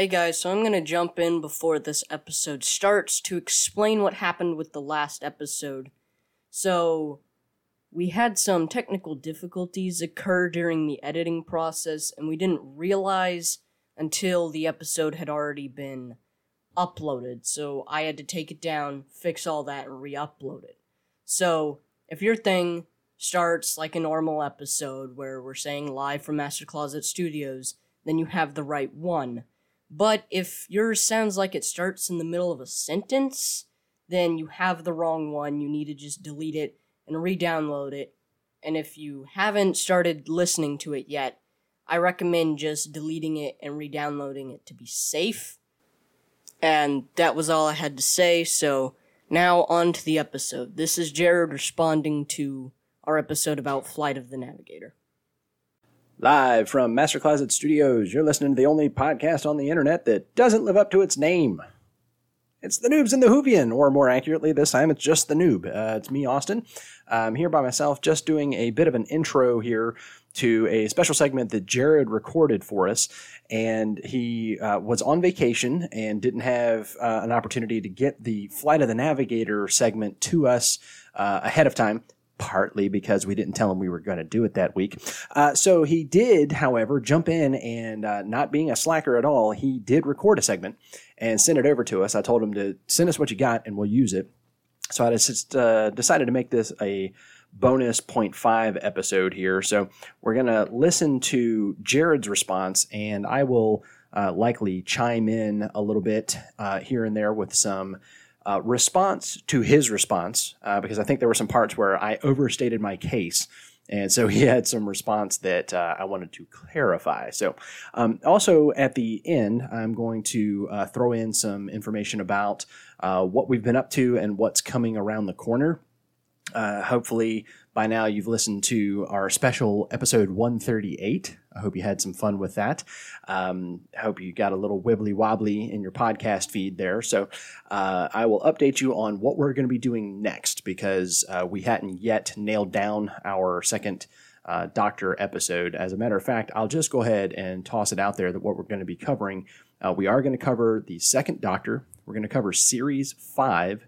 Hey guys, so I'm gonna jump in before this episode starts to explain what happened with the last episode. So, we had some technical difficulties occur during the editing process, and we didn't realize until the episode had already been uploaded. So, I had to take it down, fix all that, and re upload it. So, if your thing starts like a normal episode where we're saying live from Master Closet Studios, then you have the right one. But if yours sounds like it starts in the middle of a sentence, then you have the wrong one. You need to just delete it and re download it. And if you haven't started listening to it yet, I recommend just deleting it and re downloading it to be safe. And that was all I had to say, so now on to the episode. This is Jared responding to our episode about Flight of the Navigator. Live from Master Closet Studios, you're listening to the only podcast on the internet that doesn't live up to its name. It's the Noobs and the Whovian, or more accurately, this time it's just the Noob. Uh, it's me, Austin. I'm here by myself, just doing a bit of an intro here to a special segment that Jared recorded for us. And he uh, was on vacation and didn't have uh, an opportunity to get the Flight of the Navigator segment to us uh, ahead of time partly because we didn't tell him we were going to do it that week. Uh, so he did, however, jump in and uh, not being a slacker at all, he did record a segment and send it over to us. I told him to send us what you got and we'll use it. So I just uh, decided to make this a bonus 0.5 episode here. So we're going to listen to Jared's response and I will uh, likely chime in a little bit uh, here and there with some uh, response to his response, uh, because I think there were some parts where I overstated my case. And so he had some response that uh, I wanted to clarify. So, um, also at the end, I'm going to uh, throw in some information about uh, what we've been up to and what's coming around the corner. Uh, hopefully, by now you've listened to our special episode 138. I hope you had some fun with that. Um, I hope you got a little wibbly wobbly in your podcast feed there. So uh, I will update you on what we're going to be doing next because uh, we hadn't yet nailed down our second. Uh, doctor episode. As a matter of fact, I'll just go ahead and toss it out there that what we're going to be covering. Uh, we are going to cover the second Doctor. We're going to cover Series 5,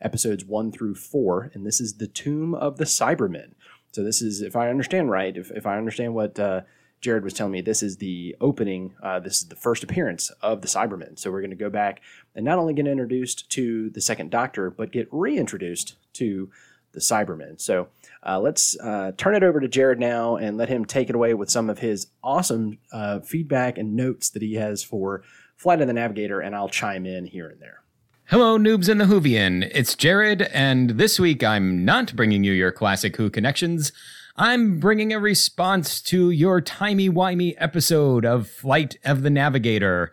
episodes one through four, and this is the Tomb of the Cybermen. So this is, if I understand right, if, if I understand what uh, Jared was telling me, this is the opening. Uh, this is the first appearance of the Cybermen. So we're going to go back and not only get introduced to the Second Doctor, but get reintroduced to the Cybermen. So uh, let's uh, turn it over to Jared now and let him take it away with some of his awesome uh, feedback and notes that he has for Flight of the Navigator, and I'll chime in here and there. Hello, noobs in the Whovian. It's Jared, and this week I'm not bringing you your classic Who connections. I'm bringing a response to your timey-wimey episode of Flight of the Navigator.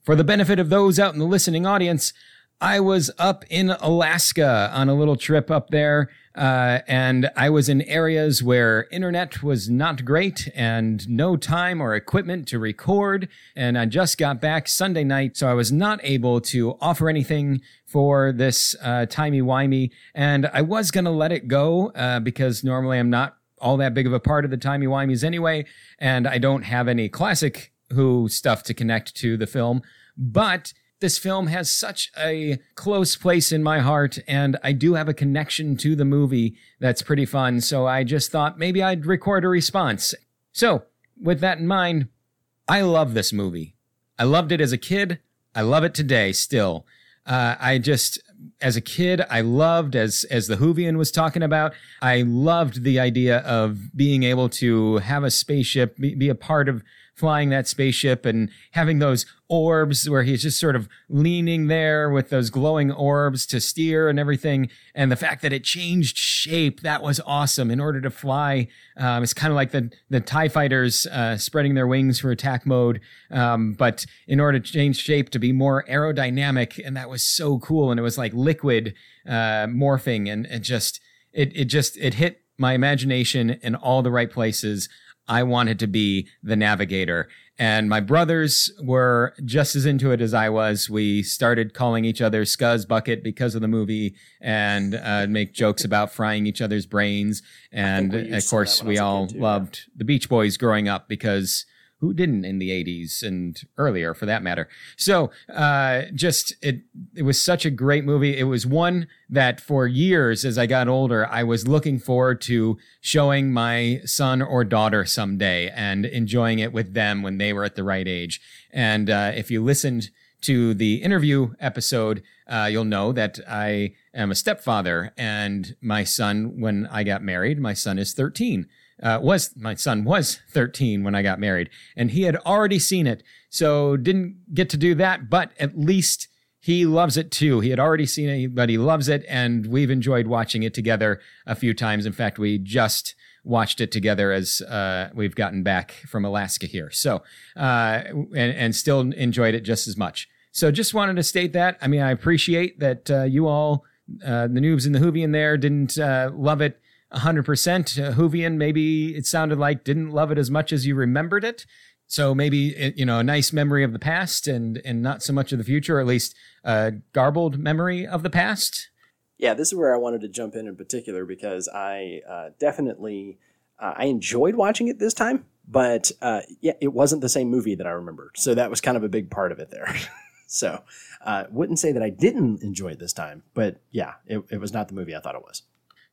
For the benefit of those out in the listening audience, I was up in Alaska on a little trip up there, uh, and I was in areas where internet was not great and no time or equipment to record. And I just got back Sunday night, so I was not able to offer anything for this uh, timey wimey. And I was going to let it go uh, because normally I'm not all that big of a part of the timey wimeys anyway, and I don't have any classic Who stuff to connect to the film. But this film has such a close place in my heart, and I do have a connection to the movie that's pretty fun. So I just thought maybe I'd record a response. So, with that in mind, I love this movie. I loved it as a kid. I love it today still. Uh, I just, as a kid, I loved, as as the Whovian was talking about, I loved the idea of being able to have a spaceship, be, be a part of flying that spaceship and having those orbs where he's just sort of leaning there with those glowing orbs to steer and everything. And the fact that it changed shape, that was awesome. In order to fly, um, it's kind of like the, the TIE fighters uh, spreading their wings for attack mode. Um, but in order to change shape to be more aerodynamic, and that was so cool. And it was like liquid uh, morphing and it just, it, it just, it hit my imagination in all the right places. I wanted to be the navigator. And my brothers were just as into it as I was. We started calling each other Scuzz Bucket because of the movie and uh, make jokes about frying each other's brains. And of course, we all too, loved yeah. the Beach Boys growing up because who didn't in the 80s and earlier for that matter. So uh, just it it was such a great movie. It was one that for years as i got older i was looking forward to showing my son or daughter someday and enjoying it with them when they were at the right age. And uh, if you listened to the interview episode uh, you'll know that i am a stepfather and my son when i got married my son is 13 uh, was my son was 13 when I got married, and he had already seen it, so didn't get to do that. But at least he loves it too. He had already seen it, but he loves it, and we've enjoyed watching it together a few times. In fact, we just watched it together as uh, we've gotten back from Alaska here. So, uh, and, and still enjoyed it just as much. So, just wanted to state that. I mean, I appreciate that uh, you all, uh, the noobs and the Whovian there, didn't uh, love it 100%. Uh, Whovian, maybe it sounded like didn't love it as much as you remembered it. So maybe it, you know a nice memory of the past and and not so much of the future, or at least a garbled memory of the past. Yeah, this is where I wanted to jump in in particular because I uh, definitely uh, I enjoyed watching it this time, but uh, yeah, it wasn't the same movie that I remembered. So that was kind of a big part of it there. so uh, wouldn't say that I didn't enjoy it this time, but yeah, it, it was not the movie I thought it was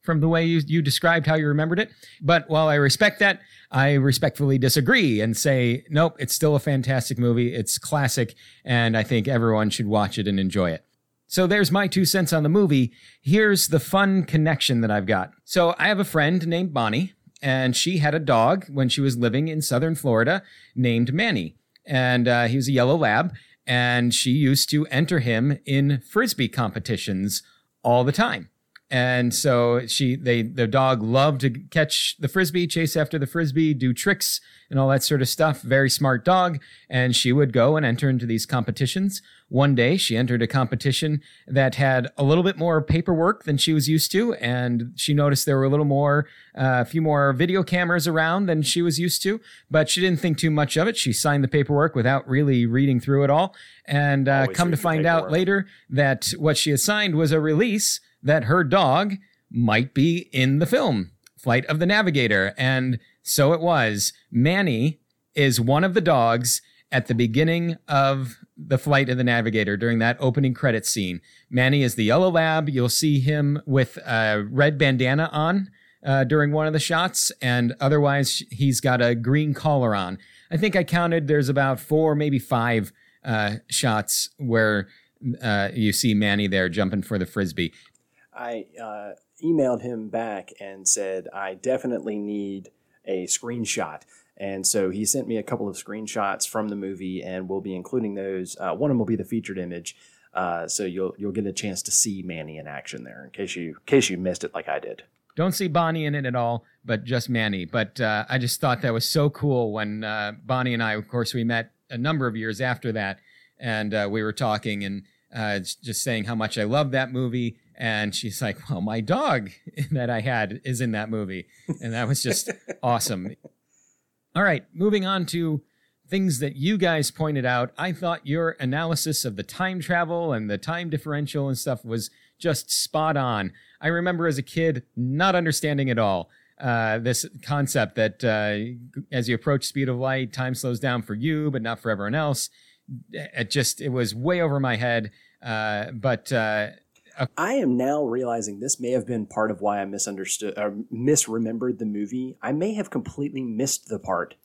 from the way you, you described how you remembered it. But while I respect that, I respectfully disagree and say, nope, it's still a fantastic movie. It's classic, and I think everyone should watch it and enjoy it. So there's my two cents on the movie. Here's the fun connection that I've got. So I have a friend named Bonnie, and she had a dog when she was living in southern Florida named Manny. And uh, he was a yellow lab, and she used to enter him in frisbee competitions all the time and so she they the dog loved to catch the frisbee chase after the frisbee do tricks and all that sort of stuff. Very smart dog. And she would go and enter into these competitions. One day she entered a competition that had a little bit more paperwork than she was used to. And she noticed there were a little more uh, a few more video cameras around than she was used to but she didn't think too much of it. She signed the paperwork without really reading through it all. And uh, come to find out later that what she had signed was a release that her dog might be in the film Flight of the Navigator. And so it was. Manny is one of the dogs at the beginning of the Flight of the Navigator during that opening credit scene. Manny is the yellow lab. You'll see him with a red bandana on. Uh, during one of the shots, and otherwise he's got a green collar on. I think I counted. There's about four, maybe five uh, shots where uh, you see Manny there jumping for the frisbee. I uh, emailed him back and said, I definitely need a screenshot. And so he sent me a couple of screenshots from the movie, and we'll be including those. Uh, one of them will be the featured image, uh, so you'll you'll get a chance to see Manny in action there, in case you in case you missed it like I did. Don't see Bonnie in it at all, but just Manny. But uh, I just thought that was so cool when uh, Bonnie and I, of course, we met a number of years after that, and uh, we were talking and uh, just saying how much I love that movie and she's like, Well, my dog that I had is in that movie. And that was just awesome. All right, moving on to things that you guys pointed out. I thought your analysis of the time travel and the time differential and stuff was just spot on. I remember as a kid not understanding at all uh, this concept that uh, as you approach speed of light, time slows down for you, but not for everyone else. It just it was way over my head. Uh, but I am now realizing this may have been part of why I misunderstood or misremembered the movie. I may have completely missed the part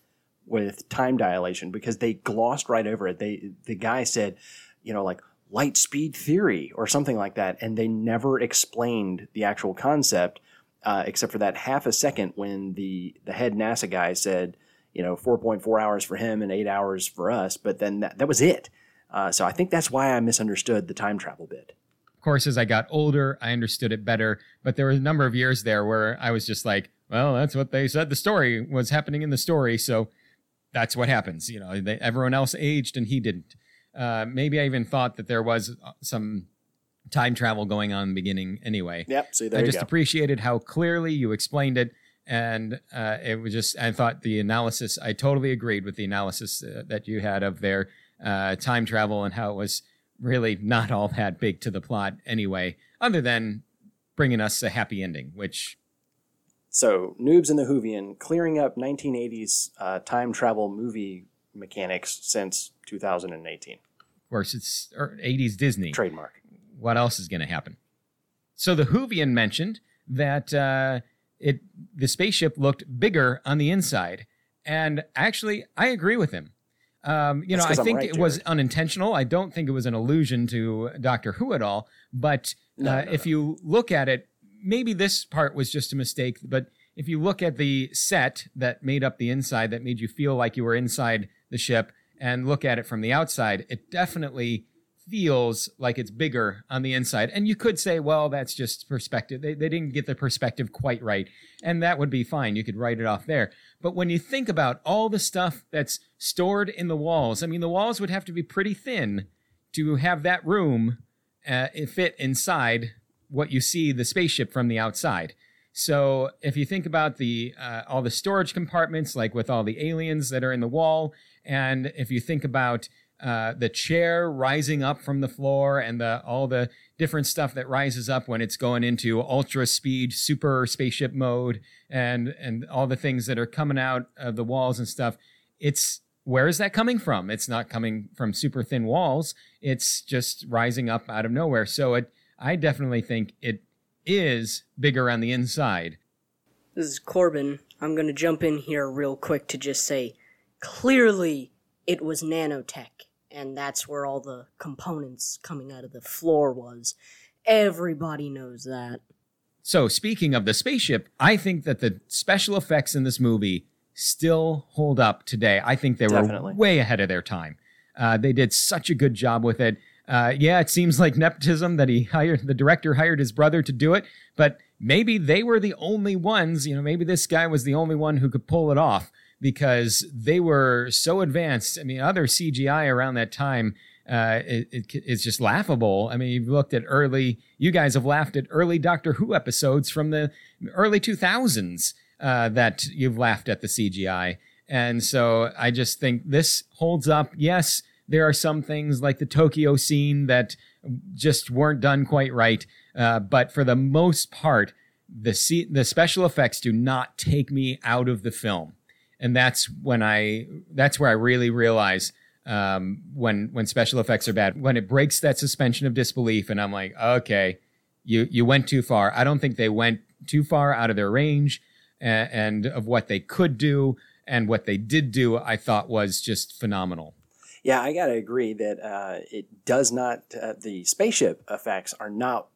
with time dilation because they glossed right over it. They the guy said, you know, like light speed theory or something like that, and they never explained the actual concept uh, except for that half a second when the the head NASA guy said, you know, 4.4 hours for him and eight hours for us, but then that, that was it. Uh, so I think that's why I misunderstood the time travel bit. Of course, as I got older, I understood it better. But there were a number of years there where I was just like, well, that's what they said the story was happening in the story. So that's what happens. You know, they, everyone else aged and he didn't. Uh, maybe I even thought that there was uh, some time travel going on in the beginning anyway. Yep. See, there I just go. appreciated how clearly you explained it. And uh, it was just, I thought the analysis, I totally agreed with the analysis uh, that you had of their uh, time travel and how it was really not all that big to the plot anyway, other than bringing us a happy ending, which. So, Noobs in the Whovian clearing up 1980s uh, time travel movie mechanics since 2018. Of course, it's 80s Disney. Trademark. What else is going to happen? So the Whovian mentioned that uh, it the spaceship looked bigger on the inside, and actually, I agree with him. Um, you That's know, I think right, it was unintentional. I don't think it was an allusion to Doctor Who at all. But No, uh, no, if no. you look at it, maybe this part was just a mistake. But if you look at the set that made up the inside, that made you feel like you were inside the ship, and look at it from the outside, it definitely feels like it's bigger on the inside. And you could say, well, that's just perspective. They, they didn't get the perspective quite right. And that would be fine. You could write it off there. But when you think about all the stuff that's stored in the walls, I mean, the walls would have to be pretty thin to have that room uh, fit inside what you see the spaceship from the outside. So if you think about the uh, all the storage compartments, like with all the aliens that are in the wall, and if you think about uh, the chair rising up from the floor and the all the different stuff that rises up when it's going into ultra speed super spaceship mode and and all the things that are coming out of the walls and stuff it's where is that coming from it's not coming from super thin walls it's just rising up out of nowhere so it i definitely think it is bigger on the inside This is Corbin. I'm gonna jump in here real quick to just say clearly it was nanotech, and that's where all the components coming out of the floor was. Everybody knows that. So, speaking of the spaceship, I think that the special effects in this movie still hold up today. I think they Definitely. were way ahead of their time. Uh, they did such a good job with it. Uh, yeah, it seems like nepotism that he hired, the director hired his brother to do it, but maybe they were the only ones, you know, maybe this guy was the only one who could pull it off because they were so advanced. I mean, other CGI around that time uh, it, it, it's just laughable. I mean, you've looked at early, you guys have laughed at early Doctor Who episodes from the early 2000s uh, that you've laughed at the CGI. And so I just think this holds up. Yes, there are some things like the Tokyo scene that just weren't done quite right. Uh, but for the most part, the, C- the special effects do not take me out of the film. And that's when I, that's where I really realize um, when when special effects are bad, when it breaks that suspension of disbelief, and I'm like, okay, you you went too far. I don't think they went too far out of their range and, and of what they could do, and what they did do, I thought was just phenomenal. Yeah, I gotta agree that uh, it does not. Uh, the spaceship effects are not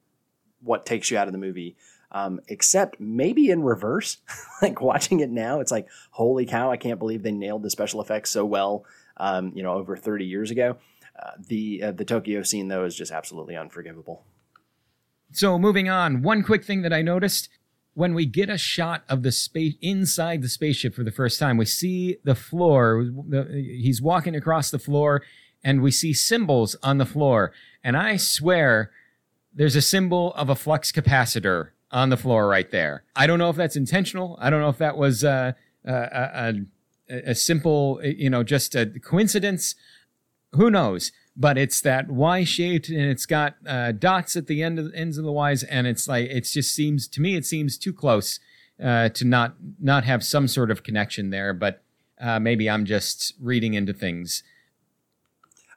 what takes you out of the movie. Um, except maybe in reverse. like watching it now, it's like, holy cow! I can't believe they nailed the special effects so well. Um, you know, over 30 years ago. Uh, the uh, the Tokyo scene though is just absolutely unforgivable. So moving on, one quick thing that I noticed when we get a shot of the space inside the spaceship for the first time, we see the floor. He's walking across the floor, and we see symbols on the floor. And I swear, there's a symbol of a flux capacitor on the floor right there. I don't know if that's intentional. I don't know if that was uh, a, a, a, a simple, you know, just a coincidence. Who knows? But it's that Y shaped, and it's got uh, dots at the end of ends of the Ys, and it's like it just seems to me it seems too close uh, to not not have some sort of connection there. But uh, maybe I'm just reading into things.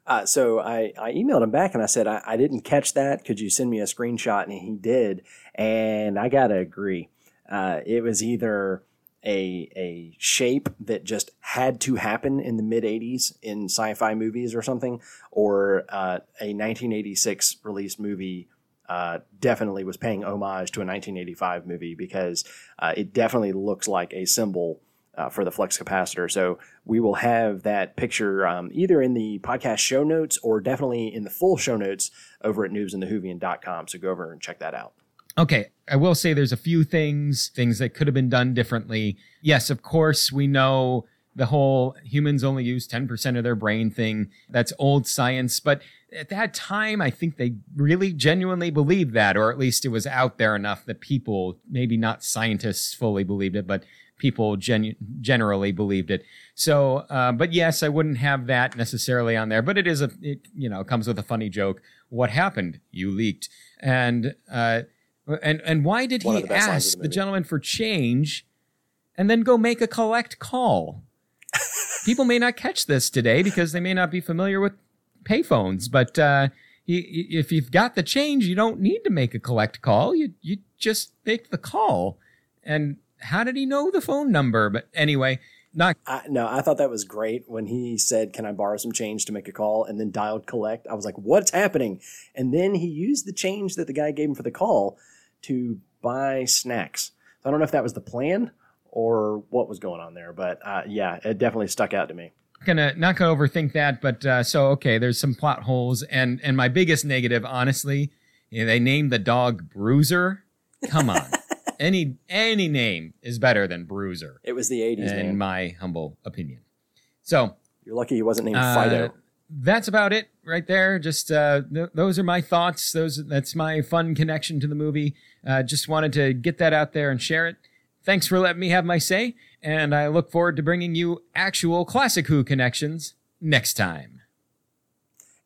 Uh, so I, I emailed him back and I said, I, I didn't catch that. Could you send me a screenshot? And he did. And I got to agree. Uh, it was either a, a shape that just had to happen in the mid 80s in sci fi movies or something, or uh, a 1986 released movie. Uh, definitely was paying homage to a 1985 movie because uh, it definitely looks like a symbol uh, for the flux capacitor. So we will have that picture um, either in the podcast show notes or definitely in the full show notes over at noobsandthewhovian.com. So go over and check that out. Okay, I will say there's a few things, things that could have been done differently. Yes, of course, we know the whole humans only use 10% of their brain thing. That's old science. But at that time, I think they really genuinely believed that, or at least it was out there enough that people, maybe not scientists fully believed it, but people genu- generally believed it. So, uh, but yes, I wouldn't have that necessarily on there, but it is a, it, you know, comes with a funny joke. What happened? You leaked. And, uh, and and why did One he the best lines of ask the the, gentleman for change and then go make a collect call? people may not catch this today because they may not be familiar with payphones, but uh, if you've got the change, you don't need to make a collect call. You you just make the call. And how did he know the phone number? But anyway, not. I, no, I thought that was great when he said, "Can I borrow some change to make a call?" and then dialed collect. I was like, "What's happening?" And then he used the change that the guy gave him for the call to buy snacks. So I don't know if that was the plan or what was going on there, but uh, yeah, it definitely stuck out to me I'm gonna not gonna overthink that, but uh, so okay, there's some plot holes, and and my biggest negative, honestly, you know, they named the dog Bruiser. Come on, any any name is better than Bruiser. It was the '80s, in man. my humble opinion. So you're lucky he wasn't named uh, Fido. That's about it right there. Just uh, th- those are my thoughts. Those that's my fun connection to the movie. Uh, just wanted to get that out there and share it. Thanks for letting me have my say and I look forward to bringing you actual Classic Who connections next time.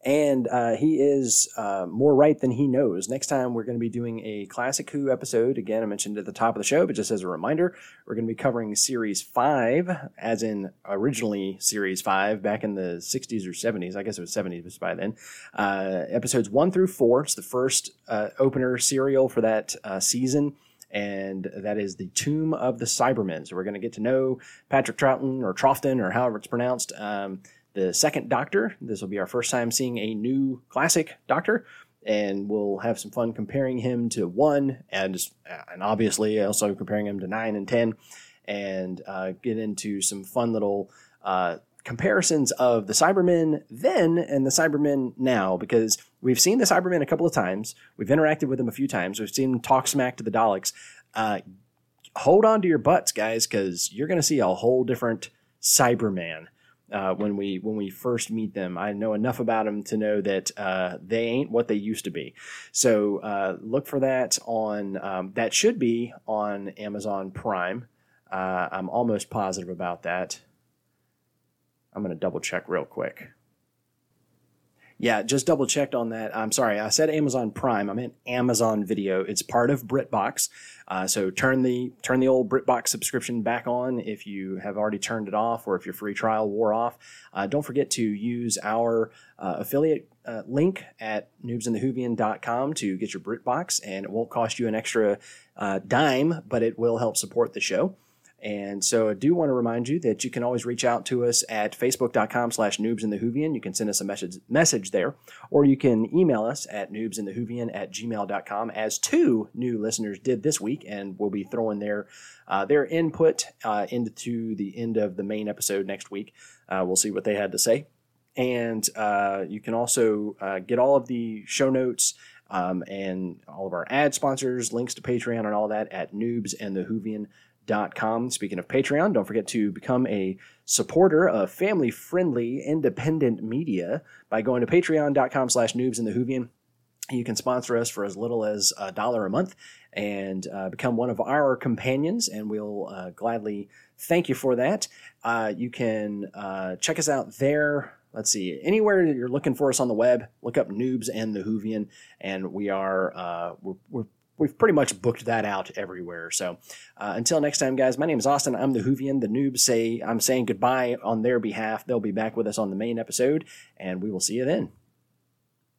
And uh, he is uh, more right than he knows. Next time, we're going to be doing a Classic Who episode. Again, I mentioned at the top of the show, but just as a reminder, we're going to be covering Series 5, as in originally Series 5, back in the 60s or 70s. I guess it was 70s by then. Uh, episodes 1 through 4. It's the first uh, opener serial for that uh, season and that is the Tomb of the Cybermen. So we're going to get to know Patrick Troughton or Troughton or however it's pronounced, um, the second Doctor. This will be our first time seeing a new classic Doctor, and we'll have some fun comparing him to one, and and obviously also comparing him to nine and ten, and uh, get into some fun little. Uh, comparisons of the Cybermen then and the Cybermen now because we've seen the Cybermen a couple of times. We've interacted with them a few times. We've seen them talk smack to the Daleks. Uh, hold on to your butts, guys, because you're going to see a whole different Cyberman. Uh, when we when we first meet them, I know enough about them to know that uh, they ain't what they used to be. So uh, look for that on um, that should be on Amazon Prime. Uh, I'm almost positive about that. I'm going to double check real quick. Yeah, just double checked on that. I'm sorry, I said Amazon Prime. I meant Amazon Video. It's part of BritBox. Uh, so turn the turn the old BritBox subscription back on if you have already turned it off, or if your free trial wore off. Uh, don't forget to use our uh, affiliate uh, link at noobsandthewhovian.com to get your BritBox, and it won't cost you an extra uh, dime, but it will help support the show. And so I do want to remind you that you can always reach out to us at facebook.com slash noobs in the Whovian. You can send us a message, message there, or you can email us at noobsinthewhovian at gmail.com as two new listeners did this week. And we'll be throwing their, uh, their input uh, into the end of the main episode next week. Uh, we'll see what they had to say. And uh, you can also uh, get all of the show notes um, and all of our ad sponsors, links to Patreon and all that at noobsandthewhovian.com Com. Speaking of Patreon, don't forget to become a supporter of family-friendly, independent media by going to patreon.com slash noobs in the Whovian. You can sponsor us for as little as a dollar a month and uh, become one of our companions, and we'll uh, gladly thank you for that. Uh, you can uh, check us out there. Let's see, anywhere you're looking for us on the web, look up Noobs and the Whovian, and we are uh, we're, we're we've pretty much booked that out everywhere. So uh, until next time, guys, my name is Austin. I'm the Whovian. The noobs say I'm saying goodbye on their behalf. They'll be back with us on the main episode, and we will see you then.